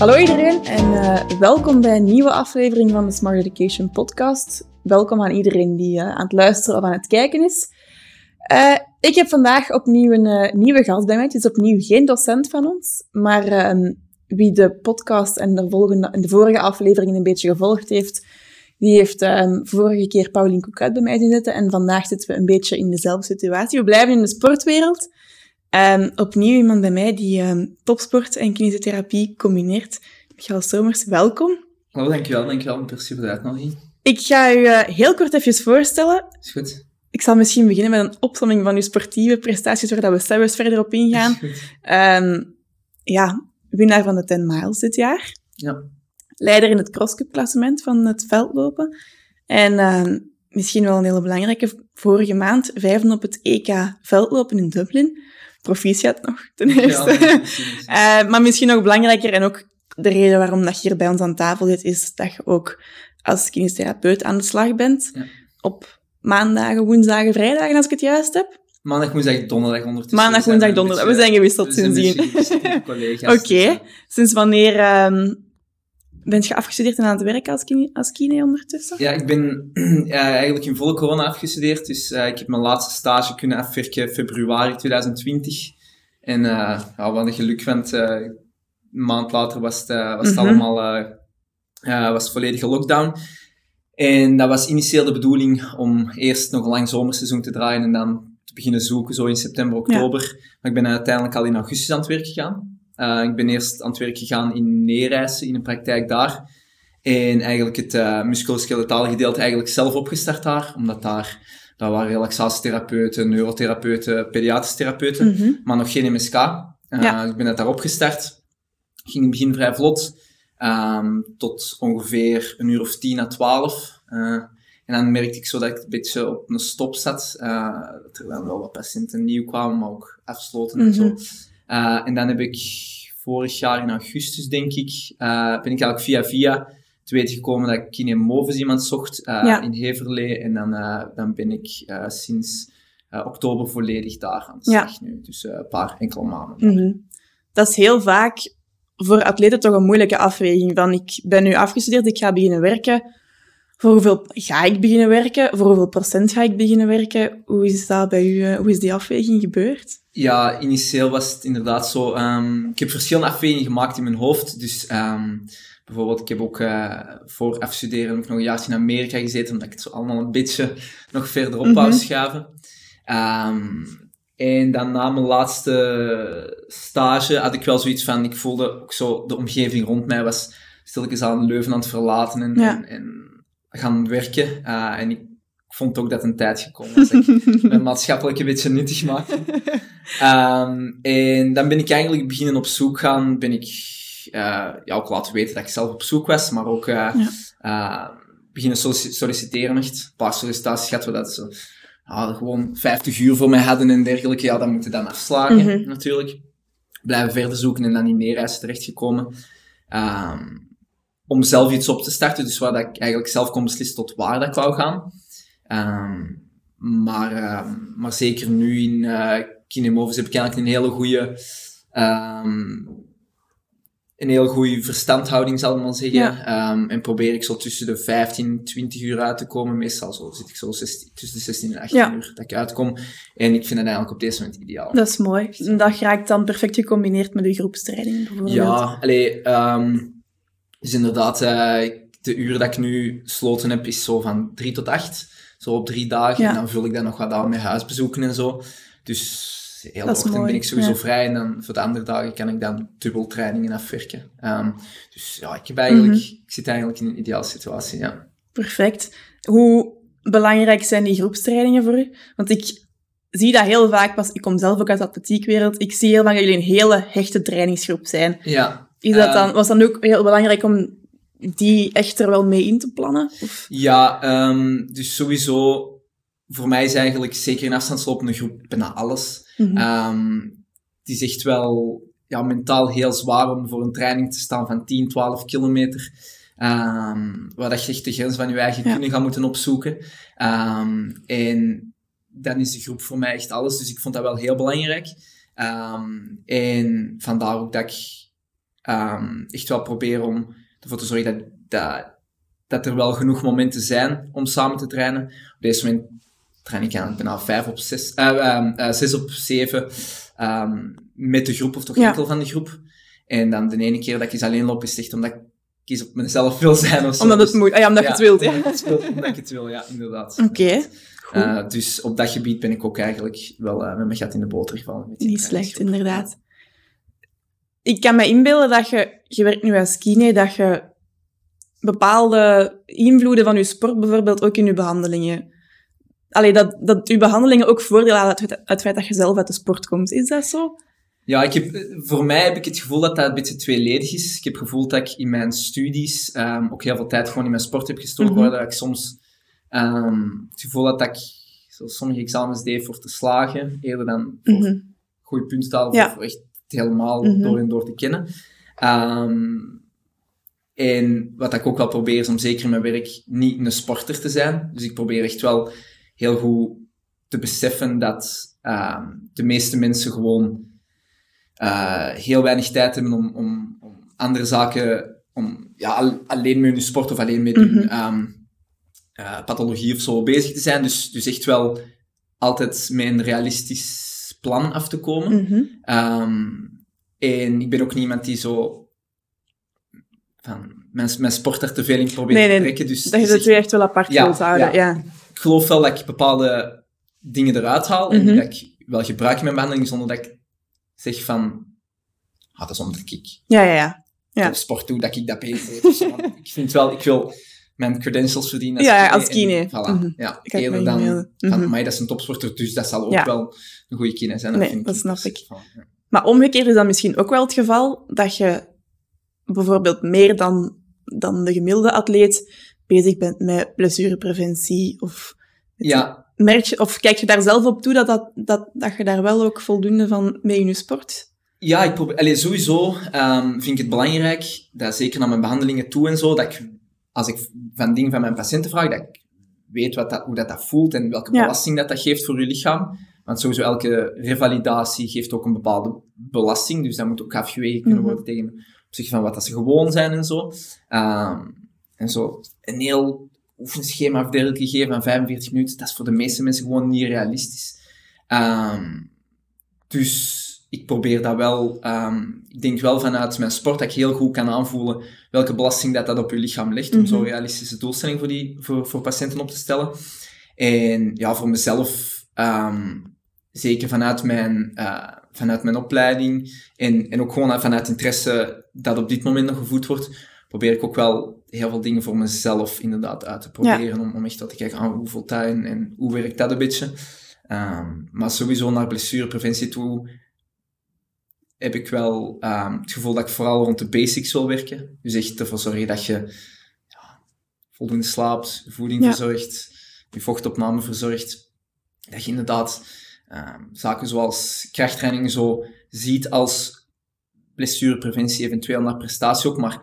Hallo iedereen en uh, welkom bij een nieuwe aflevering van de Smart Education Podcast. Welkom aan iedereen die uh, aan het luisteren of aan het kijken is. Uh, ik heb vandaag opnieuw een nieuwe gast bij mij. Het is opnieuw geen docent van ons, maar ehm, wie de podcast en de, volgende, en de vorige afleveringen een beetje gevolgd heeft, die heeft um, vorige keer Pauline Koekhout bij mij zien zitten en vandaag zitten we een beetje in dezelfde situatie. We blijven in de sportwereld. Um, opnieuw iemand bij mij die um, topsport en kinesiotherapie combineert. Michael Somers, welkom. Oh, dankjewel, dankjewel. Merci voor de uitnodiging. Ik ga u uh, heel kort even voorstellen. Is goed. Ik zal misschien beginnen met een opsomming van uw sportieve prestaties, waar we zelfs verder op ingaan. Um, ja, winnaar van de 10 miles dit jaar. Ja. Leider in het crosscup-klassement van het veldlopen. En uh, misschien wel een hele belangrijke, vorige maand vijfde op het EK veldlopen in Dublin. Proficiat nog, ten eerste. Ja, uh, maar misschien nog belangrijker en ook de reden waarom dat je hier bij ons aan tafel zit, is dat je ook als kinestherapeut aan de slag bent. Ja. Op maandagen, woensdagen, vrijdagen, als ik het juist heb. Maandag, woensdag, donderdag ondertussen. Maandag, woensdag, donderdag. We zijn gewisseld sindsdien. Oké. Okay. Sinds wanneer um, bent je afgestudeerd en aan het werken als kine, als kine ondertussen? Ja, ik ben ja, eigenlijk in volle corona afgestudeerd. Dus uh, ik heb mijn laatste stage kunnen afwerken februari 2020. En uh, ja, we hadden geluk, want een maand later was het, was het mm -hmm. allemaal was volledige lockdown. En dat was initieel de bedoeling om eerst nog een lang zomerseizoen te draaien en dan te beginnen zoeken, zo in september, oktober. Ja. Maar ik ben uiteindelijk al in augustus aan het werk gegaan. Uh, ik ben eerst aan het werk gegaan in Neerijssen, in een praktijk daar. En eigenlijk het uh, musculoskeletale gedeelte eigenlijk zelf opgestart daar, omdat daar, daar waren relaxatietherapeuten, neurotherapeuten, pediatrische therapeuten, mm -hmm. maar nog geen MSK. Uh, ja. Ik ben het daar opgestart. Ging in het begin vrij vlot, um, tot ongeveer een uur of tien à twaalf. en dan merkte ik zo dat ik een beetje op een stop zat, dat er dan wel wat patiënten nieuw kwamen, maar ook afsloten mm -hmm. en zo. Uh, en dan heb ik vorig jaar in augustus, denk ik, uh, ben ik eigenlijk via via te weten gekomen dat ik kinemovis iemand zocht uh, ja. in Heverlee. En dan, dan ben ik sinds oktober volledig daar aan de slag ja. nu. Dus een paar enkele maanden. Mm -hmm. Dat is heel vaak voor atleten toch een moeilijke afweging. Van ik ben nu afgestudeerd, ik ga beginnen werken. Voor hoeveel ga ik beginnen werken? Voor hoeveel procent ga ik beginnen werken? Hoe is dat bij u? Hoe is die afweging gebeurd? Ja, initieel was het inderdaad zo. Um, ik heb verschillende afwegingen gemaakt in mijn hoofd. Dus um, bijvoorbeeld, ik heb ook uh, voor afstuderen nog een jaartje in Amerika gezeten, omdat ik het zo allemaal een beetje nog verder op mm -hmm. wou schuiven. Um, en dan na mijn laatste stage had ik wel zoiets van, ik voelde ook zo, de omgeving rond mij was stilletjes aan Leuven aan het verlaten en, ja. en, en gaan werken. Uh, en ik vond ook dat een tijd gekomen was dat ik mijn maatschappelijk een beetje nuttig maakte. Um, en dan ben ik eigenlijk beginnen op zoek gaan, ben ik uh, ja, ook laten weten dat ik zelf op zoek was, maar ook uh, ja. beginnen solliciteren echt. Een paar sollicitaties gehad we dat ze ja, gewoon 50 uur voor mij hadden en dergelijke. Ja, dan moet je dan afslagen, mm -hmm. natuurlijk. Blijven verder zoeken en dan in neerreizen terechtgekomen. Um, om zelf iets op te starten, dus waar dat ik eigenlijk zelf kon beslissen tot waar dat ik wou gaan. Um, maar, uh, maar zeker nu in uh, Kinemovis heb ik eigenlijk een hele goede, um, een hele goede verstandhouding, zal ik maar zeggen. Ja. Um, en probeer ik zo tussen de 15, 20 uur uit te komen. Meestal zo zit ik zo 16, tussen de 16 en 18 Ja. uur dat ik uitkom. En ik vind het eigenlijk op deze moment ideaal. Dat is mooi. Dat raakt dan perfect gecombineerd met de groepstraining bijvoorbeeld. Ja, allee, um, dus inderdaad, uh, de uren dat ik nu gesloten heb, is zo van 3 tot 8. Zo op drie dagen. Ja. En dan vul ik dan nog wat aan met huisbezoeken en zo. Dus heel Dat is ochtend mooi, ben ik sowieso ja. vrij. En dan voor de andere dagen kan ik dan dubbeltrainingen afwerken. Um, dus ja, ik, heb eigenlijk, Mhm. ik zit eigenlijk in een ideale situatie, ja. Perfect. Hoe belangrijk zijn die groepstrainingen voor u? Want ik zie dat heel vaak pas... Ik kom zelf ook uit de atletiekwereld. Ik zie heel vaak dat jullie een hele hechte trainingsgroep zijn. Ja, Is dat Eh, dan, was dan ook heel belangrijk om die echt er wel mee in te plannen? Of? Ja, um, dus sowieso, voor mij is eigenlijk zeker in afstandslopende groep bijna alles. Mhm. Um, het is echt wel ja, mentaal heel zwaar om voor een training te staan van 10, 12 kilometer. Um, waar dat je echt de grens van je eigen Ja. kunnen gaat moeten opzoeken. En dan is de groep voor mij echt alles. Dus ik vond dat wel heel belangrijk. En vandaar ook dat ik ehm, echt wel proberen om ervoor te zorgen dat, dat, dat er wel genoeg momenten zijn om samen te trainen. Op deze moment train ik eigenlijk bijna vijf op zes, eh, ehm, eh, op zeven ehm, met de groep, of toch Ja. enkel van de groep. En dan de ene keer dat ik eens alleen loop, is echt omdat ik eens op mezelf wil zijn of zo. Omdat het Dus- moet. Ah ja, omdat je het wilt, ja. Omdat het wil, omdat ik het wil, ja, inderdaad. Oké, goed. Eh, dus op dat gebied ben ik ook eigenlijk wel eh, met mijn gat in de boter gevallen. met Niet slecht, inderdaad. Ik kan me inbeelden dat je, je werkt nu als kine, dat je bepaalde invloeden van je sport bijvoorbeeld ook in je behandelingen... Allee, dat, dat je behandelingen ook voordeel hadden uit, het- uit het feit dat je zelf uit de sport komt. Is dat zo? Ja, ik heb, voor mij heb ik het gevoel dat dat een beetje tweeledig is. Ik heb het gevoel dat ik in mijn studies ehm, ook heel veel tijd gewoon in mijn sport heb gestoken, Mhm. waardoor ik soms ehm, het gevoel had dat ik sommige examens deed voor te slagen, eerder dan voor Mhm. goede punten te halen, Ja. of voor echt helemaal Mhm. door en door te kennen. Ehm, en wat ik ook wel probeer is om zeker in mijn werk niet een sporter te zijn. Dus ik probeer echt wel heel goed te beseffen dat ehm, de meeste mensen gewoon eh, heel weinig tijd hebben om, om, om andere zaken, om ja, al- alleen met hun sport of alleen met hun Mhm. ehm, eh, pathologie of zo bezig te zijn. Dus, dus echt wel altijd met een realistisch plan af te komen. Mhm. Ehm, en ik ben ook niet iemand die zo van mijn, mijn sport te veel in probeert Nee, nee, te trekken. Dus, Dat je dus echt wel apart Ja, wilt houden. ja. Ja. ik geloof wel dat ik bepaalde dingen eruit haal en Mhm. dat ik wel gebruik in mijn behandeling zonder dat ik zeg van, ah, dat is omdat ik Ja, ja, ja. Ja. sport doe, dat ik dat. Want ik vind wel, ik wil mijn credentials verdienen Ja, ja, als kine. Voilà, Mhm. ja. Ik Eerder dan van, Mhm. maar dat is een topsporter, dus dat zal ook Ja. wel een goede kine zijn. Nee, vind dat snap dus. ik. Voilà, ja. Maar omgekeerd is dat misschien ook wel het geval dat je bijvoorbeeld meer dan, dan de gemiddelde atleet bezig bent met blessurepreventie of Ja, merk je, of kijk je daar zelf op toe dat, dat, dat, dat je daar wel ook voldoende van mee in je sport? Ja, ik probeer, sowieso ehm, vind ik het belangrijk, dat zeker naar mijn behandelingen toe en zo, dat ik, als ik van dingen van mijn patiënten vraag, dat ik weet wat dat, hoe dat, dat voelt en welke Ja. belasting dat, dat geeft voor je lichaam. Want sowieso elke revalidatie geeft ook een bepaalde belasting, dus dat moet ook afgewegen kunnen Mhm. worden tegen op zich van wat dat ze gewoon zijn en zo. Ehm, en zo een heel oefenschema of dergelijke geven van 45 minuten, dat is voor de meeste mensen gewoon niet realistisch. Ehm, dus ik probeer dat wel, ehm, ik denk wel vanuit mijn sport dat ik heel goed kan aanvoelen welke belasting dat, dat op je lichaam legt, om Mhm. zo'n realistische doelstelling voor, die, voor, voor patiënten op te stellen. En ja, voor mezelf, ehm, zeker vanuit mijn, eh, vanuit mijn opleiding en, en ook gewoon vanuit interesse dat op dit moment nog gevoed wordt, probeer ik ook wel heel veel dingen voor mezelf inderdaad uit te proberen, om, om echt te kijken, ah, hoe voelt dat en, en hoe werkt dat een beetje. Ehm, maar sowieso naar blessurepreventie toe heb ik wel ehm, het gevoel dat ik vooral rond de basics wil werken. Dus echt ervoor zorgen dat je ja, voldoende slaapt, voeding Ja. verzorgt, je vochtopname verzorgt. Dat je inderdaad ehm, zaken zoals krachttraining zo ziet als blessurepreventie, eventueel naar prestatie ook, maar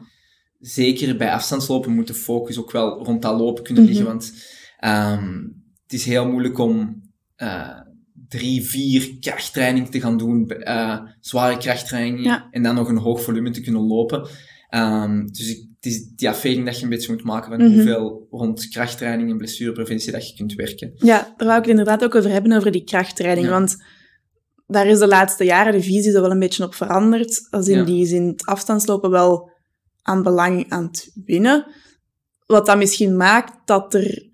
zeker bij afstandslopen moet de focus ook wel rond dat lopen kunnen Mhm. liggen, want ehm, het is heel moeilijk om eh, drie, vier krachttraining te gaan doen, eh, zware krachttraining, Ja. en dan nog een hoog volume te kunnen lopen. Ehm, dus ik, het is die afweging dat je een beetje moet maken van Mhm. hoeveel rond krachttraining en blessurepreventie dat je kunt werken. Ja, daar wou ik het inderdaad ook over hebben, over die krachttraining. Ja. Want daar is de laatste jaren de visie zo wel een beetje op veranderd. Als in Ja. die zin het afstandslopen wel aan belang aan het winnen. Wat dat misschien maakt dat er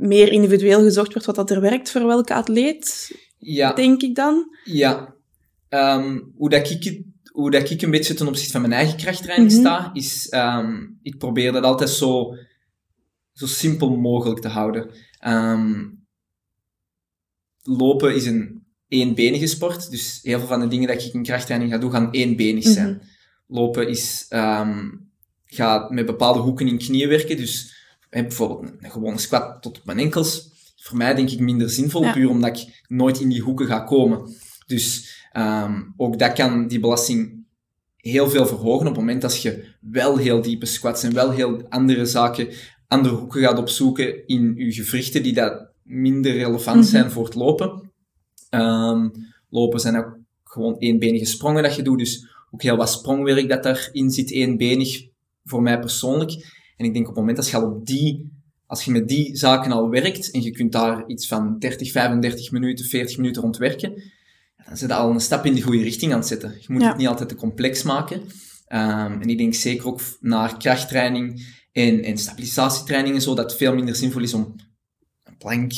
meer individueel gezocht wordt wat dat er werkt voor welke atleet, Ja, denk ik dan. Ja, Ehm, hoe, dat ik, het- hoe dat ik een beetje ten opzichte van mijn eigen krachttraining Mhm. sta, is ehm, ik probeer dat altijd zo, zo simpel mogelijk te houden. Ehm, lopen is een eenbenige sport, dus heel veel van de dingen dat ik in krachttraining ga doen, gaan eenbenig zijn. Mhm. Lopen is, gaat met bepaalde hoeken in knieën werken, dus bijvoorbeeld een, gewone squat tot op mijn enkels, voor mij denk ik minder zinvol, Ja. puur omdat ik nooit in die hoeken ga komen. Dus ehm, ook dat kan die belasting heel veel verhogen op het moment als je wel heel diepe squats en wel heel andere zaken, andere hoeken gaat opzoeken in je gewrichten die dat minder relevant Mhm. zijn voor het lopen. Ehm, lopen zijn ook gewoon eenbenige sprongen dat je doet, dus ook heel wat sprongwerk dat daarin zit, eenbenig, voor mij persoonlijk. En ik denk op het moment dat je al op die, als je met die zaken al werkt, en je kunt daar iets van 30, 35 minuten, 40 minuten rond werken, dan zit je al een stap in de goede richting aan het zetten. Je moet Ja. het niet altijd te complex maken. Ehm, en ik denk zeker ook naar krachttraining en, en stabilisatietraining en zo, dat het veel minder zinvol is om een plank,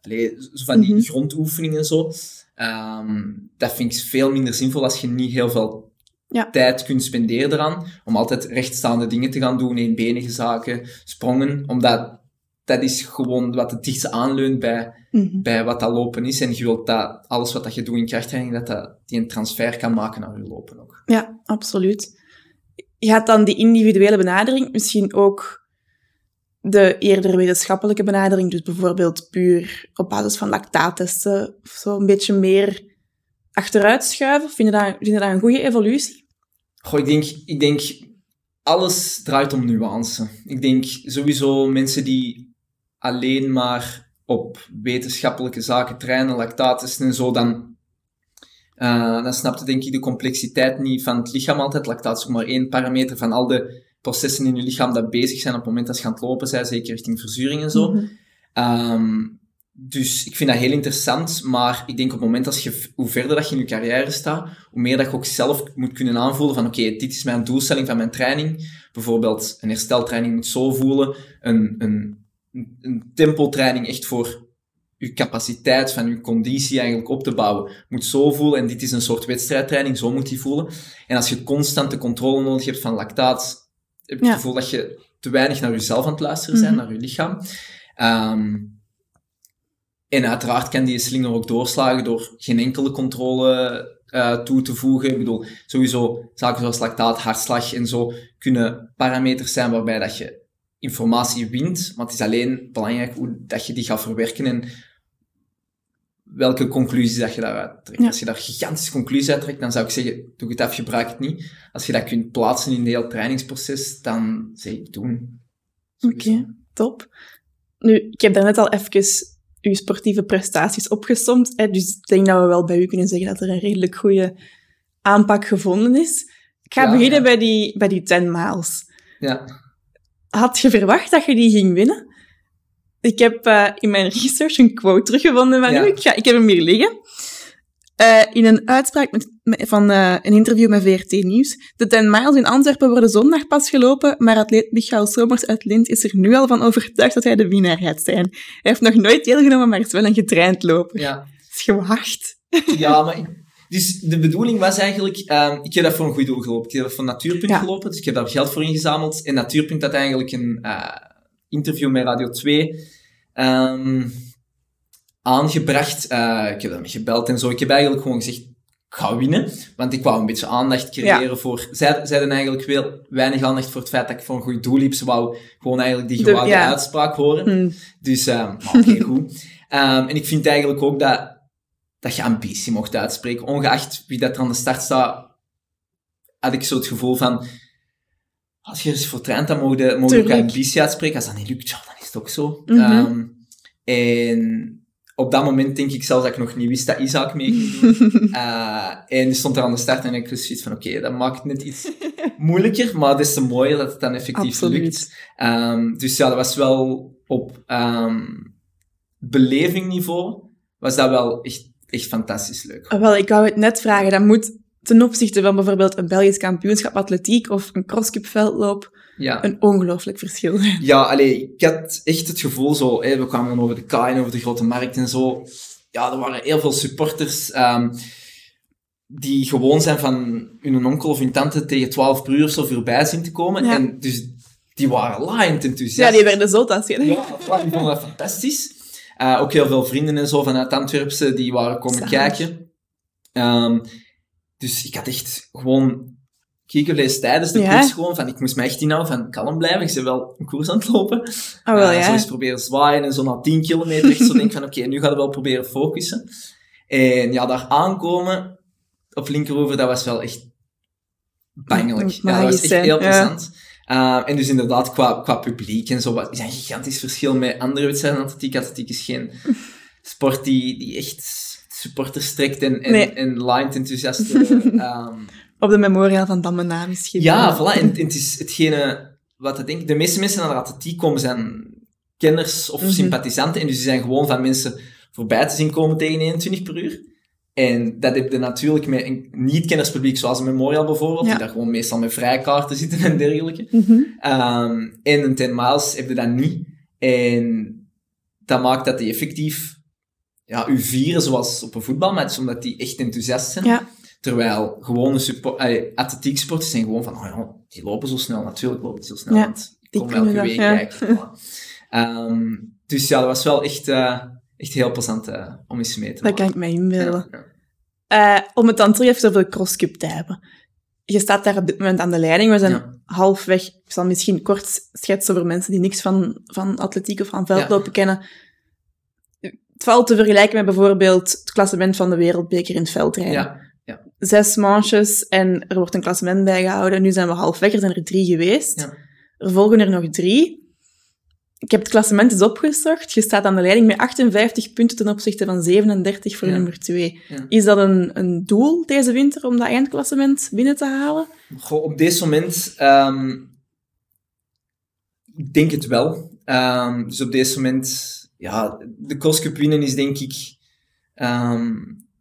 allee, zo van die Mhm. grondoefeningen en zo. Ehm, dat vind ik veel minder zinvol als je niet heel veel Ja. tijd kunt spenderen eraan. Om altijd rechtstaande dingen te gaan doen, eenbenige zaken, sprongen. Omdat dat is gewoon wat het dichtste aanleunt bij, Mhm. bij wat dat lopen is. En je wilt dat alles wat dat je doet in krachttraining, dat dat die een transfer kan maken naar je lopen ook. Ja, absoluut. Gaat dan die individuele benadering misschien ook de eerder wetenschappelijke benadering, dus bijvoorbeeld puur op basis van lactaattesten, of zo een beetje meer achteruit schuiven? Vind je dat, vind je dat een goede evolutie? Goh, ik denk, ik denk, alles draait om nuance. Ik denk sowieso mensen die alleen maar op wetenschappelijke zaken trainen, lactaten en zo, dan, eh dan snap je denk ik de complexiteit niet van het lichaam altijd. Lactaat is ook maar één parameter van al de processen in je lichaam dat bezig zijn op het moment dat je aan het lopen bent, zeker richting verzuring en zo. Mhm. Ehm, dus ik vind dat heel interessant, maar ik denk op het moment als je, hoe verder dat je in je carrière staat, hoe meer dat je ook zelf moet kunnen aanvoelen van oké, dit is mijn doelstelling van mijn training. Bijvoorbeeld een hersteltraining moet zo voelen, een, een, een tempotraining echt voor je capaciteit van je conditie eigenlijk op te bouwen, moet zo voelen en dit is een soort wedstrijdtraining, zo moet die voelen. En als je constant de controle nodig hebt van lactaat, heb je Ja. het gevoel dat je te weinig naar jezelf aan het luisteren bent, Mhm. naar je lichaam. Ehm, en uiteraard kan die slinger ook doorslagen door geen enkele controle eh, toe te voegen. Ik bedoel, sowieso zaken zoals lactaat, hartslag en zo kunnen parameters zijn waarbij dat je informatie wint, maar het is alleen belangrijk hoe dat je die gaat verwerken en welke conclusies dat je daaruit trekt. Ja. Als je daar gigantische conclusies uit trekt, dan zou ik zeggen, doe het af, gebruik het niet. Als je dat kunt plaatsen in een heel trainingsproces, dan zeg ik doen. Oké, top. Nu, ik heb daarnet al even uw sportieve prestaties opgesomd, hè, dus ik denk dat we wel bij u kunnen zeggen dat er een redelijk goede aanpak gevonden is. Ik ga Ja, beginnen ja. bij die, bij die 10 miles. Ja. Had je verwacht dat je die ging winnen? Ik heb eh, in mijn research een quote teruggevonden van Ja. u. Ik, ga, ik heb hem hier liggen. Eh, in een uitspraak met, met- van eh, een interview met VRT Nieuws. De 10 miles in Antwerpen worden zondag pas gelopen, maar atleet Michael Somers uit Lint is er nu al van overtuigd dat hij de winnaar gaat zijn. Hij heeft nog nooit deelgenomen, maar is wel een getraind loper. ja. is gewacht. Ja, maar... ik- Dus de bedoeling was eigenlijk... ehm, ik heb dat voor een goed doel gelopen. Ik heb dat voor Natuurpunt Ja. gelopen, dus ik heb daar geld voor ingezameld. En Natuurpunt had eigenlijk een eh, interview met Radio 2 ehm, aangebracht. Eh, ik heb daarmee gebeld en zo. Ik heb eigenlijk gewoon gezegd, ik ga winnen. Want ik wou een beetje aandacht creëren voor... Zij, zij hadden eigenlijk veel, weinig aandacht voor het feit dat ik voor een goed doel liep. Ze wou gewoon eigenlijk die De- gewaarde ja. uitspraak horen. Hm. Dus, maar oké, goed. Ehm, en ik vind eigenlijk ook dat, dat je ambitie mocht uitspreken. Ongeacht wie dat er aan de start staat, had ik zo het gevoel van... Als je eens voor traint, dan mogen je ook ambitie uitspreken. Als dat niet lukt, ja, dan is het ook zo. Mhm. Ehm, en op dat moment denk ik zelfs dat ik nog niet wist dat Isaac mee ging doen. Eh, en die stond er aan de start en ik was zoiets van, oké, dat maakt het net iets moeilijker, maar des te mooier dat het dan effectief Absoluut. lukt. Ehm, dus ja, dat was wel op ehm belevingniveau, was dat wel echt, echt fantastisch leuk. Ah, Wel, ik wou het net vragen. Dat moet ten opzichte van bijvoorbeeld een Belgisch kampioenschap atletiek of een crosscup veldloop Ja. een ongelooflijk verschil. Ja, allee, ik had echt het gevoel zo, we kwamen dan over de K en over de grote markt en zo. Ja, er waren heel veel supporters ehm, die gewoon zijn van hun onkel of hun tante tegen 12 per uur of zo voorbij zien te komen. Ja. En dus die waren laaiend enthousiast. Ja, die werden zot als je... Ja, die vonden dat fantastisch. Eh, ook heel veel vrienden en zo vanuit Antwerpse die waren komen Zalig. kijken. Ehm, dus ik had echt gewoon kiekerlees tijdens de Ja. koers gewoon van, ik moest me echt inhouden van kalm blijven, ik ben wel een koers aan het lopen. Ah, wel, Eh, Zo ja. eens proberen zwaaien en zo na 10 kilometer echt zo denk van, oké, nu gaan we wel proberen focussen. En ja, daar aankomen op Linkeroever, dat was wel echt bangelijk. Ja, dat was echt heel Ja. plezant. Eh, en dus inderdaad, qua, qua publiek en zo, wat is een gigantisch verschil met andere wedstrijden. Atletiek, atletiek is geen sport die, die echt supporters trekt en, en, Nee. en lijnt enthousiaste ehm, Op de memorial van Dammena misschien. Ja, voilà. En, en het is hetgene wat ik denk. De meeste mensen naar de atletiek komen zijn kenners of Mhm. sympathisanten. En dus die zijn gewoon van mensen voorbij te zien komen tegen 21 per uur. En dat heb je natuurlijk met een niet-kennerspubliek, zoals een Memorial bijvoorbeeld, Ja. die daar gewoon meestal met vrijkaarten zitten en dergelijke. Mhm. Ehm, en een 10 miles heb je dat niet. En dat maakt dat die effectief ja, u vieren zoals op een voetbalmatch, omdat die echt enthousiast zijn. Ja. Terwijl gewone support, atletiek sporters zijn gewoon van, oh ja, die lopen zo snel, natuurlijk lopen die zo snel, Ja, want ik die kom kunnen elke dat, week ja. kijken. Ehm, dus ja, dat was wel echt, eh, echt heel plezant eh, om eens mee te Dat maken. kan ik me inbeelden. Ja, ja. Eh, om het dan terug even over de crosscup te hebben. Je staat daar op dit moment aan de leiding. We zijn halfweg. Ik zal misschien kort schetsen voor mensen die niks van, van atletiek of van veldlopen kennen. Het valt te vergelijken met bijvoorbeeld het klassement van de wereldbeker in het veldrijden. Ja, Zes manches en er wordt een klassement bijgehouden. Nu zijn we halfweg, er zijn er drie geweest. Ja. Er volgen er nog drie. Ik heb het klassement eens opgezocht. Je staat aan de leiding met 58 punten ten opzichte van 37 voor Ja. nummer 2. Ja. Is dat een, een doel deze winter om dat eindklassement binnen te halen? Goh, op dit moment, ehm, ik denk het wel. Ehm, dus op dit moment, ja, de crosscup winnen is denk ik, ehm,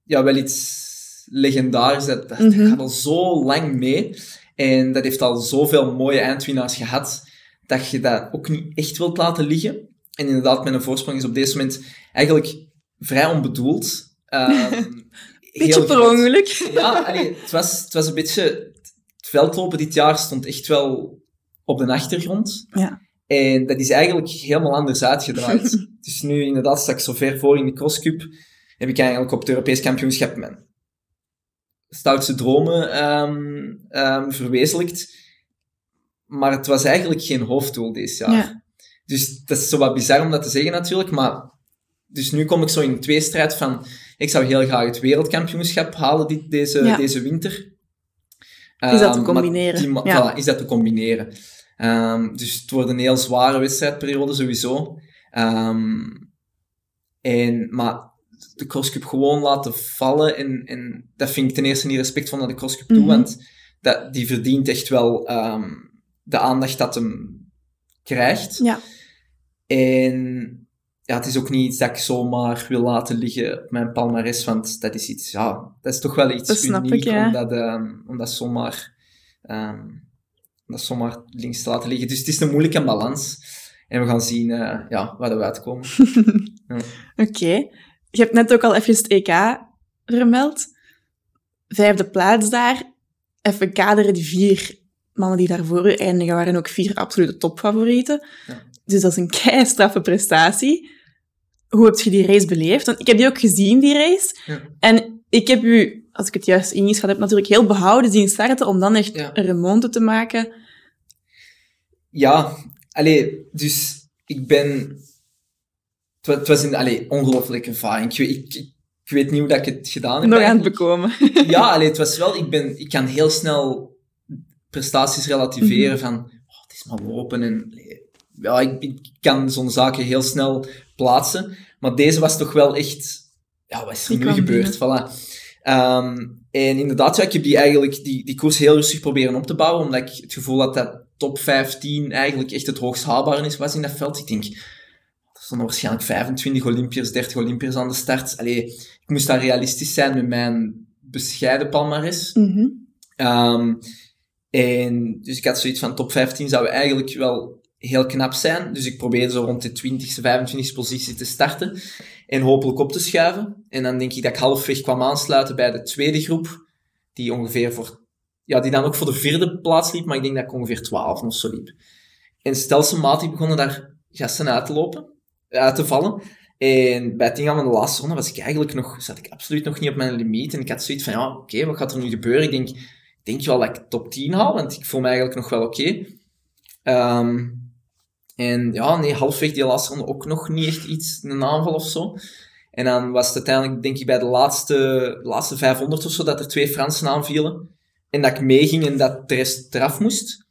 ja, wel iets legendarisch. Dat, dat, dat Mhm. gaat al zo lang mee. En dat heeft al zoveel mooie eindwinnaars gehad, dat je dat ook niet echt wilt laten liggen. En inderdaad, met een voorsprong is op dit moment eigenlijk vrij onbedoeld. Ehm, Beetje per groot. ongeluk. Ja, allee, het, was, het was een beetje... Het veldlopen dit jaar stond echt wel op de achtergrond. Ja. En dat is eigenlijk helemaal anders uitgedraaid. dus nu inderdaad sta ik zo ver voor in de crosscup. Heb ik eigenlijk op het Europees kampioenschap mijn stoutste dromen ehm, ehm, verwezenlijkt. Maar het was eigenlijk geen hoofddoel dit jaar. Ja. Dus dat is zo wat bizar om dat te zeggen natuurlijk, maar... Dus nu kom ik zo in een tweestrijd van... Ik zou heel graag het wereldkampioenschap halen dit, deze, Ja. deze winter. Is dat te Ehm, combineren? die Ja. voilà, is dat te combineren. Dus het wordt een heel zware wedstrijdperiode sowieso. En, maar de crosscup gewoon laten vallen, en, en dat vind ik ten eerste niet respectvol naar de crosscup toe, Mhm. want dat, die verdient echt wel ehm, de aandacht dat hem krijgt. Ja. En ja, het is ook niet iets dat ik zomaar wil laten liggen op mijn palmares, want dat is iets, ja, dat is toch wel iets Dat snap ik, uniek ja. om, dat, ehm, om dat zomaar, ehm, om dat zomaar links te laten liggen. Dus het is een moeilijke balans. En we gaan zien eh, ja, waar we uitkomen. Oké. Je hebt net ook al even het EK vermeld. Vijfde plaats daar. Even kaderen, die vier mannen die daar voor u eindigen waren ook vier absolute topfavorieten. Ja. Dus dat is een kei straffe prestatie. Hoe heb je die race beleefd? Want ik heb die ook gezien, die race. Ja. En ik heb u, als ik het juist ingeschat heb, natuurlijk heel behouden zien starten om dan echt Ja. een remonte te maken. Ja, allee, dus ik ben... Het wa- het was een allee, ongelooflijke ervaring. Ik, weet- ik, ik, weet niet hoe dat ik het gedaan heb. Nog aan het bekomen. ja, allee, het was wel... Ik, ben, ik kan heel snel prestaties relativeren Mhm. van... Oh, het is maar lopen en... allee, Ja, ik, ik kan zo'n zaken heel snel plaatsen. Maar deze was toch wel echt... Ja, wat is er nu gebeurd? Voilà. Ehm, en inderdaad, ja, ik heb die eigenlijk die, die koers heel rustig proberen op te bouwen, omdat ik het gevoel had dat top 15 eigenlijk echt het hoogst haalbare is, was in dat veld. Ik denk, stonden waarschijnlijk 25 Olympiërs, 30 Olympiërs aan de start. Allee, ik moest daar realistisch zijn met mijn bescheiden palmares. Mhm. Ehm, en dus ik had zoiets van top 15 zou eigenlijk wel heel knap zijn. Dus ik probeerde zo rond de 20ste, 25ste positie te starten en hopelijk op te schuiven. En dan denk ik dat ik halfweg kwam aansluiten bij de tweede groep, die ongeveer voor, ja, die dan ook voor de vierde plaats liep, maar ik denk dat ik ongeveer 12 of zo liep. En stelselmatig begonnen daar gasten uit te lopen, uit te vallen. En bij het ingaan van de laatste ronde was ik eigenlijk nog, zat ik absoluut nog niet op mijn limiet. En ik had zoiets van, ja, oké, wat gaat er nu gebeuren? Ik denk, denk wel dat ik top 10 haal, want ik voel me eigenlijk nog wel oké. Ehm, en ja, nee, halfweg die laatste ronde ook nog niet echt iets, een aanval of zo. En dan was het uiteindelijk, denk ik, bij de laatste, laatste 500 of zo, dat er twee Fransen aanvielen. En dat ik meeging en dat de rest eraf moest.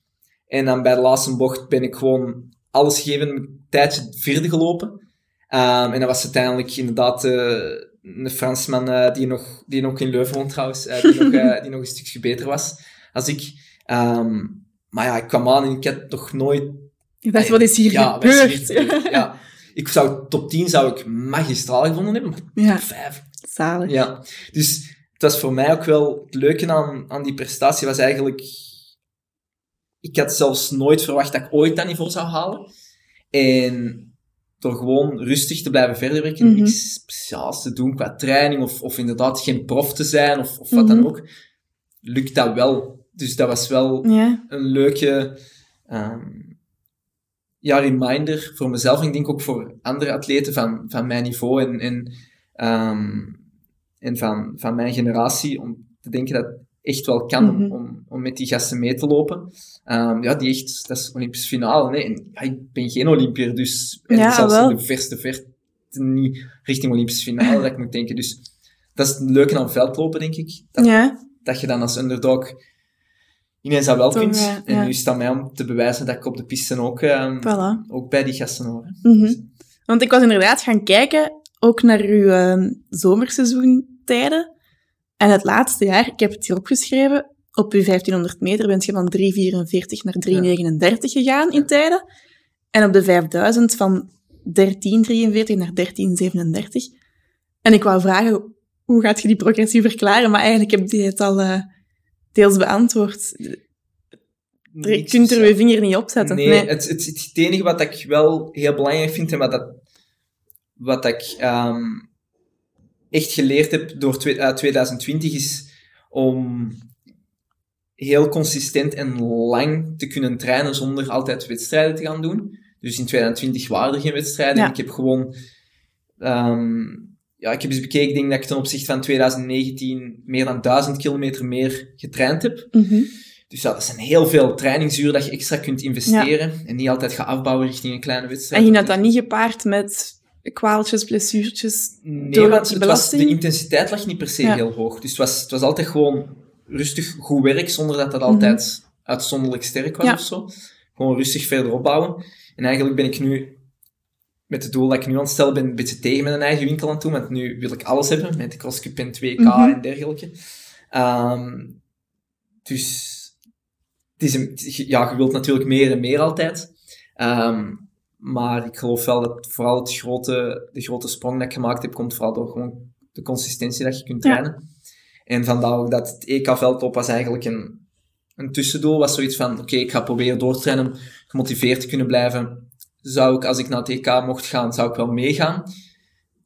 En dan bij de laatste bocht ben ik gewoon alles gegeven, een tijdje vierde gelopen. Ehm, en dan was uiteindelijk inderdaad eh, een Fransman uh, die, nog, die nog in Leuven woont trouwens, uh, die, nog, die nog een stukje beter was als ik. Um, maar ja, ik kwam aan en ik had nog nooit... Je dacht, wat is hier ja, gebeurd? ja, ik zou, top 10 zou ik magistraal gevonden hebben, maar Ja. top 5. Zalig. Ja, dus het was voor mij ook wel... Het leuke aan, aan die prestatie was eigenlijk... Ik had zelfs nooit verwacht dat ik ooit dat niveau zou halen. En door gewoon rustig te blijven verder werken, Mhm. niks speciaals te doen qua training, of, of inderdaad geen prof te zijn, of, of wat dan Mhm. ook, lukt dat wel. Dus dat was wel een leuke ehm, ja, reminder voor mezelf. En ik denk ook voor andere atleten van, van mijn niveau en, en, ehm, en van, van mijn generatie. Om te denken dat echt wel kan Mhm. om, om, om met die gasten mee te lopen. Ehm, ja, die echt, dat is Olympisch finale. Nee? En, ja, ik ben geen Olympier, dus en Ja, zelfs wel. in de verste verte niet richting Olympisch finale, dat ik moet denken. Dus dat is het leuke aan veldlopen, denk ik. Dat, Ja. dat je dan als underdog ineens dat wel Toch, kunt. ja, En nu is het aan mij om te bewijzen dat ik op de piste ook, ehm, Voilà. ook bij die gasten hoor. Mhm. Want ik was inderdaad gaan kijken, ook naar uw ehm zomerseizoentijden. En het laatste jaar, ik heb het hier opgeschreven, op uw 1500 meter bent je van 3,44 naar 3,39 gegaan in tijden. En op de 5000 van 13,43 naar 13,37. En ik wou vragen, hoe gaat je die progressie verklaren? Maar eigenlijk heb je het al eh, deels beantwoord. Je kunt er je vinger niet op zetten. Nee, Het, het, het enige wat ik wel heel belangrijk vind en wat, dat, wat ik ehm, echt geleerd heb door twe- uit 2020 is om heel consistent en lang te kunnen trainen zonder altijd wedstrijden te gaan doen. Dus in 2020 waren er geen wedstrijden. Ja. Ik heb gewoon... ehm, ja, ik heb eens bekeken, denk dat ik ten opzichte van 2019 meer dan 1000 kilometer meer getraind heb. Mhm. Dus ja, dat zijn heel veel trainingsuren dat je extra kunt investeren. En niet altijd gaat afbouwen richting een kleine wedstrijd. En ging dat dan niet gepaard met kwaaltjes, blessuurtjes? Nee, door want die het was, belasting? de intensiteit lag niet per se Ja. heel hoog. Dus het was, het was altijd gewoon rustig goed werk, zonder dat dat Mhm. altijd uitzonderlijk sterk was Ja. of zo. Gewoon rustig verder opbouwen. En eigenlijk ben ik nu, met het doel dat ik nu aan het stellen ben, een beetje tegen mijn eigen winkel aan het doen. Want nu wil ik alles hebben, met de CrossCup en 2K Mhm. en dergelijke. Ehm, dus het is een, ja, je wilt natuurlijk meer en meer altijd. Ehm, maar ik geloof wel dat vooral het grote, de grote sprong dat ik gemaakt heb, komt vooral door gewoon de consistentie dat je kunt Ja. trainen. En vandaar ook dat het EK-veldloop was eigenlijk een, een tussendoel. Was zoiets van, oké, ik ga proberen door te trainen, om gemotiveerd te kunnen blijven. Zou ik, als ik naar het EK mocht gaan, zou ik wel meegaan.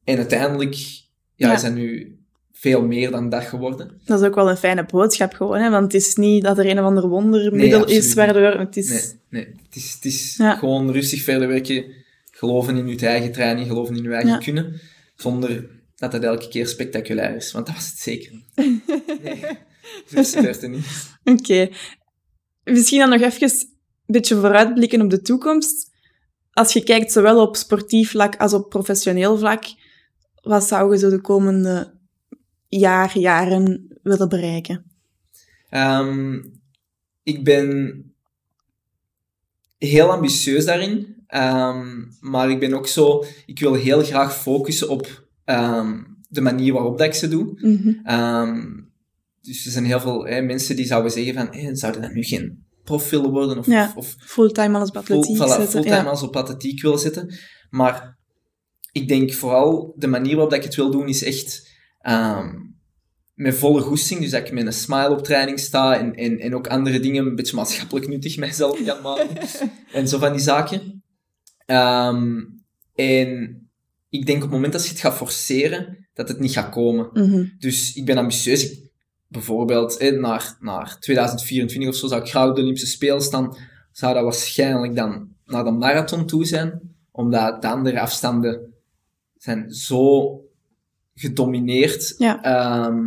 En uiteindelijk ja, Ja. is dat nu veel meer dan dat geworden. Dat is ook wel een fijne boodschap gewoon, hè? want het is niet dat er een of ander wondermiddel is, waardoor het is... Nee, nee. Het is, het is Ja. gewoon rustig verder werken, geloven in je eigen training, geloven in je eigen Ja. kunnen, zonder dat dat elke keer spectaculair is. Want dat was het zeker niet. Nee, het niet. Oké. Misschien dan nog even een beetje vooruitblikken op de toekomst. Als je kijkt zowel op sportief vlak als op professioneel vlak, wat zou je zo de komende jaar, jaren willen bereiken? Ehm, ik ben heel ambitieus daarin, ehm, maar ik ben ook zo, ik wil heel graag focussen op ehm, de manier waarop dat ik ze doe. Mhm. Dus er zijn heel veel hè, mensen die zouden zeggen van, hey, zouden dat nu geen prof willen worden? Of, Ja. of, of Fulltime alles op atletiek full, zetten. fulltime ja. als op atletiek willen zitten. Maar ik denk vooral, de manier waarop dat ik het wil doen, is echt ehm, met volle goesting. Dus dat ik met een smile op training sta en, en, en ook andere dingen een beetje maatschappelijk nuttig mijzelf kan maken. en zo van die zaken. Ehm, en ik denk op het moment dat je het gaat forceren, dat het niet gaat komen. Mhm. Dus ik ben ambitieus. Ik, bijvoorbeeld naar, naar 2024 of zo zou ik graag op de Olympische Spelen staan. Zou dat waarschijnlijk dan naar de marathon toe zijn. Omdat de andere afstanden zijn zo gedomineerd. Ja. Ehm,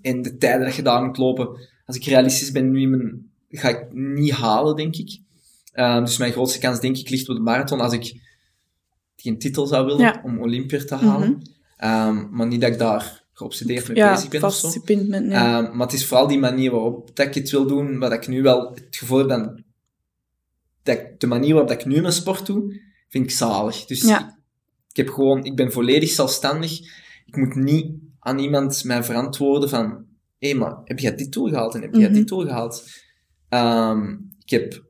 en de tijden dat je daar moet lopen, als ik realistisch ben nu in mijn, ga ik niet halen, denk ik. Ehm, dus mijn grootste kans, denk ik, ligt op de marathon. Als ik geen titel zou willen Ja. om Olympier te halen. Mhm. Ehm, maar niet dat ik daar geobsedeerd mee Ja, bezig ben of zo. vastgepind met... Nee. Maar het is vooral die manier waarop dat ik het wil doen, wat ik nu wel het gevoel heb dat, dat ik- de manier waarop dat ik nu mijn sport doe, vind ik zalig. Dus ik heb gewoon, ik ben volledig zelfstandig ik moet niet aan iemand mij verantwoorden van, hé, hey, maar heb jij dit doorgehaald en heb jij dit doorgehaald? Um, ik heb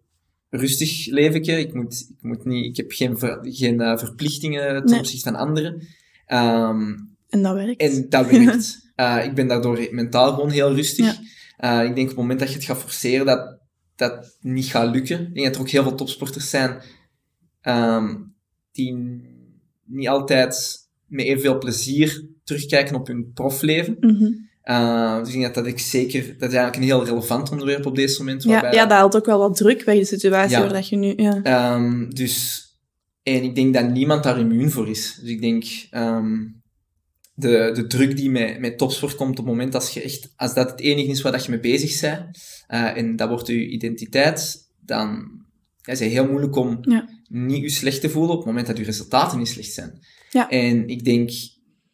rustig leven. Ik, moet, ik, moet niet, ik heb geen, ver, geen uh, verplichtingen ten opzichte van anderen. Um, en dat werkt. En dat werkt. uh, ik ben daardoor mentaal gewoon heel rustig. Ja. Uh, ik denk op het moment dat je het gaat forceren, dat dat niet gaat lukken. Ik denk dat er ook heel veel topsporters zijn um, die niet altijd met evenveel plezier terugkijken op hun profleven. Mm -hmm. Uh, dus ik denk dat dat ik zeker, dat is eigenlijk een heel relevant onderwerp op deze moment. Ja, ja dat haalt ook wel wat druk bij de situatie ja. waar dat je nu, ja. Um, dus, en ik denk dat niemand daar immuun voor is. Dus ik denk, um, de, de druk die met, met topsport komt op het moment als je echt, als dat het enige is waar dat je mee bezig bent, uh, en dat wordt je identiteit, dan ja, is het heel moeilijk om ja. niet je slecht te voelen op het moment dat je resultaten niet slecht zijn. Ja. En ik denk,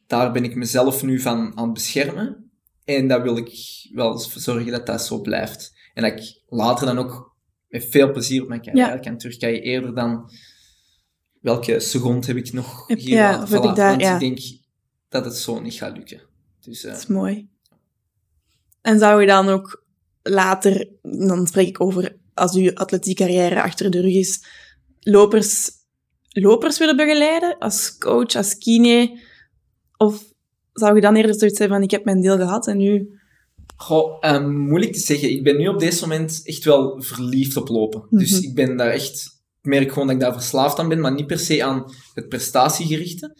daar ben ik mezelf nu van aan het beschermen. En dat wil ik wel zorgen dat dat zo blijft. En dat ik later dan ook met veel plezier op mijn carrière ja. kan terugkijken, eerder dan welke seconde heb ik nog hier ja, voilà, ik daar, Want ja. ik denk dat het zo niet gaat lukken. Dus, uh, dat is mooi. En zou je dan ook later, dan spreek ik over als uw atletiekcarrière achter de rug is, lopers, lopers willen begeleiden als coach, als kine? Of zou je dan eerder zoiets hebben van ik heb mijn deel gehad en nu... Goh, um, moeilijk te zeggen. Ik ben nu op dit moment echt wel verliefd op lopen. Mm -hmm. Dus ik ben daar echt... Ik merk gewoon dat ik daar verslaafd aan ben, maar niet per se aan het prestatiegerichte.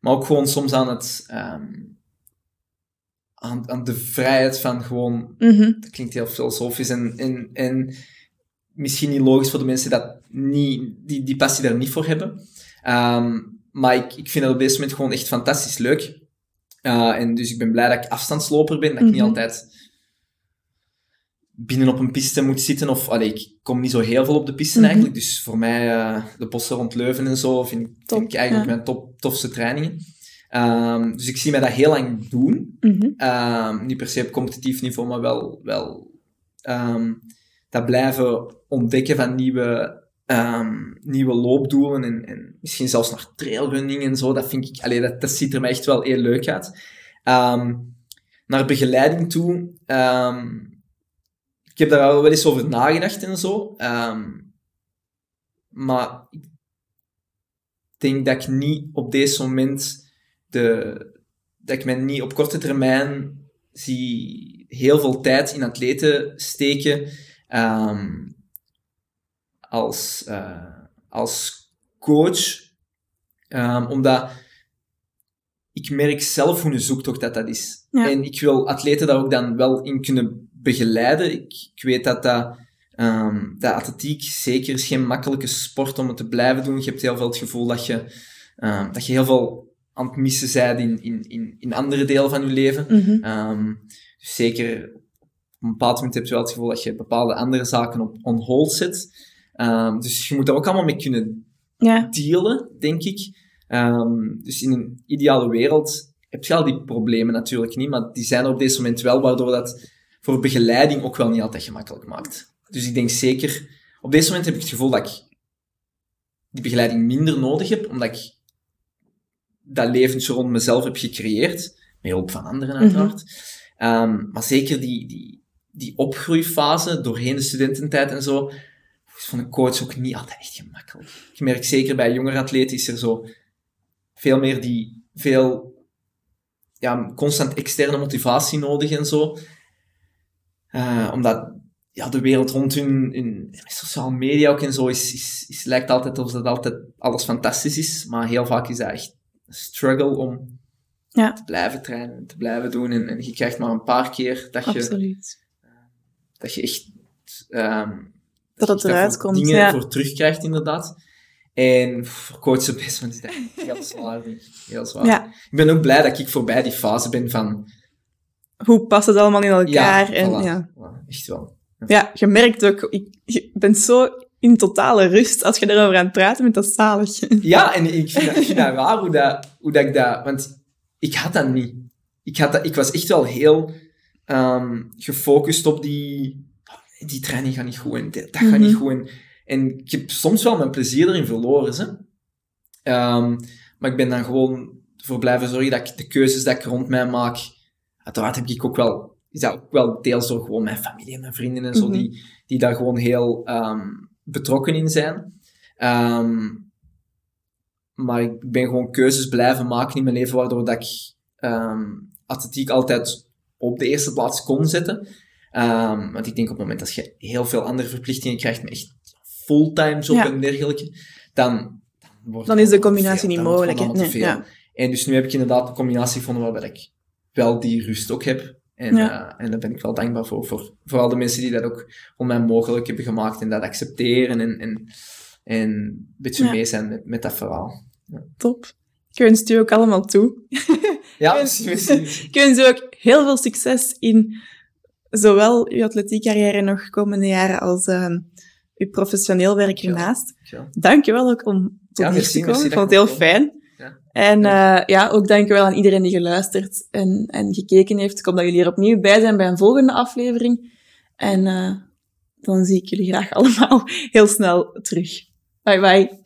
Maar ook gewoon soms aan het... Um, aan, aan de vrijheid van gewoon... Mm -hmm. Dat klinkt heel filosofisch en, en, en misschien niet logisch voor de mensen dat niet, die, die passie daar niet voor hebben. Um, maar ik, ik vind het op dit moment gewoon echt fantastisch leuk. Uh, en dus ik ben blij dat ik afstandsloper ben, dat ik niet mhm. altijd binnen op een piste moet zitten. Of, allee, ik kom niet zo heel veel op de piste mm eigenlijk. Dus voor mij, uh, de bossen rond Leuven en zo, vind, vind ik eigenlijk mijn top, tofste trainingen. Um, dus ik zie mij dat heel lang doen. Mm -hmm. um, niet per se op competitief niveau, maar wel, wel um, dat blijven ontdekken van nieuwe um, nieuwe loopdoelen en, en, misschien zelfs nog trailrunning en zo. Dat vind ik, allee, dat, dat ziet er mij echt wel heel leuk uit. Um, naar begeleiding toe, um, ik heb daar wel eens over nagedacht en zo. maar ik denk dat ik niet op deze moment de, dat ik mij niet op korte termijn zie heel veel tijd in atleten steken. Um, als, uh, als coach. Um, omdat ik merk zelf hoe een zoektocht dat dat is. Ja. En ik wil atleten daar ook dan wel in kunnen begeleiden. Ik, ik weet dat dat, um, dat atletiek zeker is geen makkelijke sport om het te blijven doen. Je hebt heel veel het gevoel dat je, um, dat je heel veel aan het missen bent in, in, in, in andere delen van je leven. Mm -hmm. dus zeker een bepaald moment heb je wel het gevoel dat je bepaalde andere zaken op on hold zet. Um, dus je moet daar ook allemaal mee kunnen ja. dealen, denk ik. Um, dus in een ideale wereld heb je al die problemen natuurlijk niet, maar die zijn er op deze moment wel, waardoor dat voor begeleiding ook wel niet altijd gemakkelijk maakt. Dus ik denk zeker, op deze moment heb ik het gevoel dat ik die begeleiding minder nodig heb, omdat ik dat leventje rond mezelf heb gecreëerd, met hulp van anderen mhm. uiteraard. Mm -hmm. um, maar zeker die, die, die opgroeifase doorheen de studententijd en zo, is van een coach ook niet altijd echt gemakkelijk. Ik merk zeker bij jongere atleten is er zo veel meer die, veel, ja, constant externe motivatie nodig en zo. Uh, omdat ja, de wereld rond hun, in sociale media ook en zo is, is, is, lijkt altijd alsof dat altijd alles fantastisch is, maar heel vaak is dat echt een struggle om ja. te blijven trainen, te blijven doen. En, en je krijgt maar een paar keer dat je, Absoluut. Dat je echt um, dat het eruit komt. Dingen ja. voor terugkrijgt, inderdaad. En voor coachen best is dat heel zwaar, Heel zwaar. Ja. Ik ben ook blij dat ik voorbij die fase ben van... Hoe past het allemaal in elkaar? Ja, en, voilà. ja. Voilà, echt wel. Ja, je merkt ook, ik, je bent zo in totale rust als je erover aan het praten bent, dat is zalig. Ja, en ik vind, dat, ik vind dat raar hoe, dat, hoe dat ik dat... Want ik had dat niet. Ik, had dat, ik was echt wel heel um, gefocust op die die training gaat niet goed en dat gaat niet mhm. goed. En, en, ik heb soms wel mijn plezier erin verloren. Hè. Um, maar ik ben dan gewoon voor blijven zorgen dat ik de keuzes dat ik rond mij maak, uiteraard heb ik ook wel, is dat ook wel deels door gewoon mijn familie en mijn vrienden en zo, Mhm. die, die daar gewoon heel ehm, betrokken in zijn. Ehm, maar ik ben gewoon keuzes blijven maken in mijn leven, waardoor dat ik ehm, atletiek altijd op de eerste plaats kon zetten. Ehm, want ik denk op het moment dat je heel veel andere verplichtingen krijgt, met echt fulltime job Ja. en dergelijke, dan, dan, wordt Dan is de combinatie veel. niet mogelijk, Nee, veel. En dus nu heb ik inderdaad een combinatie gevonden waarbij ik wel die rust ook heb. En, Ja. eh, en daar ben ik wel dankbaar voor, voor. Vooral de mensen die dat ook voor mij mogelijk hebben gemaakt en dat accepteren en, en, en een beetje Ja. mee zijn met, met dat verhaal. Top. Ik wens het u ook allemaal toe. Ja, En- misschien. Ik wens u ook heel veel succes in zowel uw atletiekcarrière nog komende jaren als ehm, uw professioneel werk Ja. ernaast. Ja. Dank je wel ook om tot Ja, hier merci, te komen. merci Ik vond het heel fijn. Ja. En eh, ja, ook dank je wel aan iedereen die geluisterd en, en gekeken heeft. Ik hoop dat jullie er opnieuw bij zijn bij een volgende aflevering. En eh, dan zie ik jullie graag allemaal heel snel terug. Bye bye.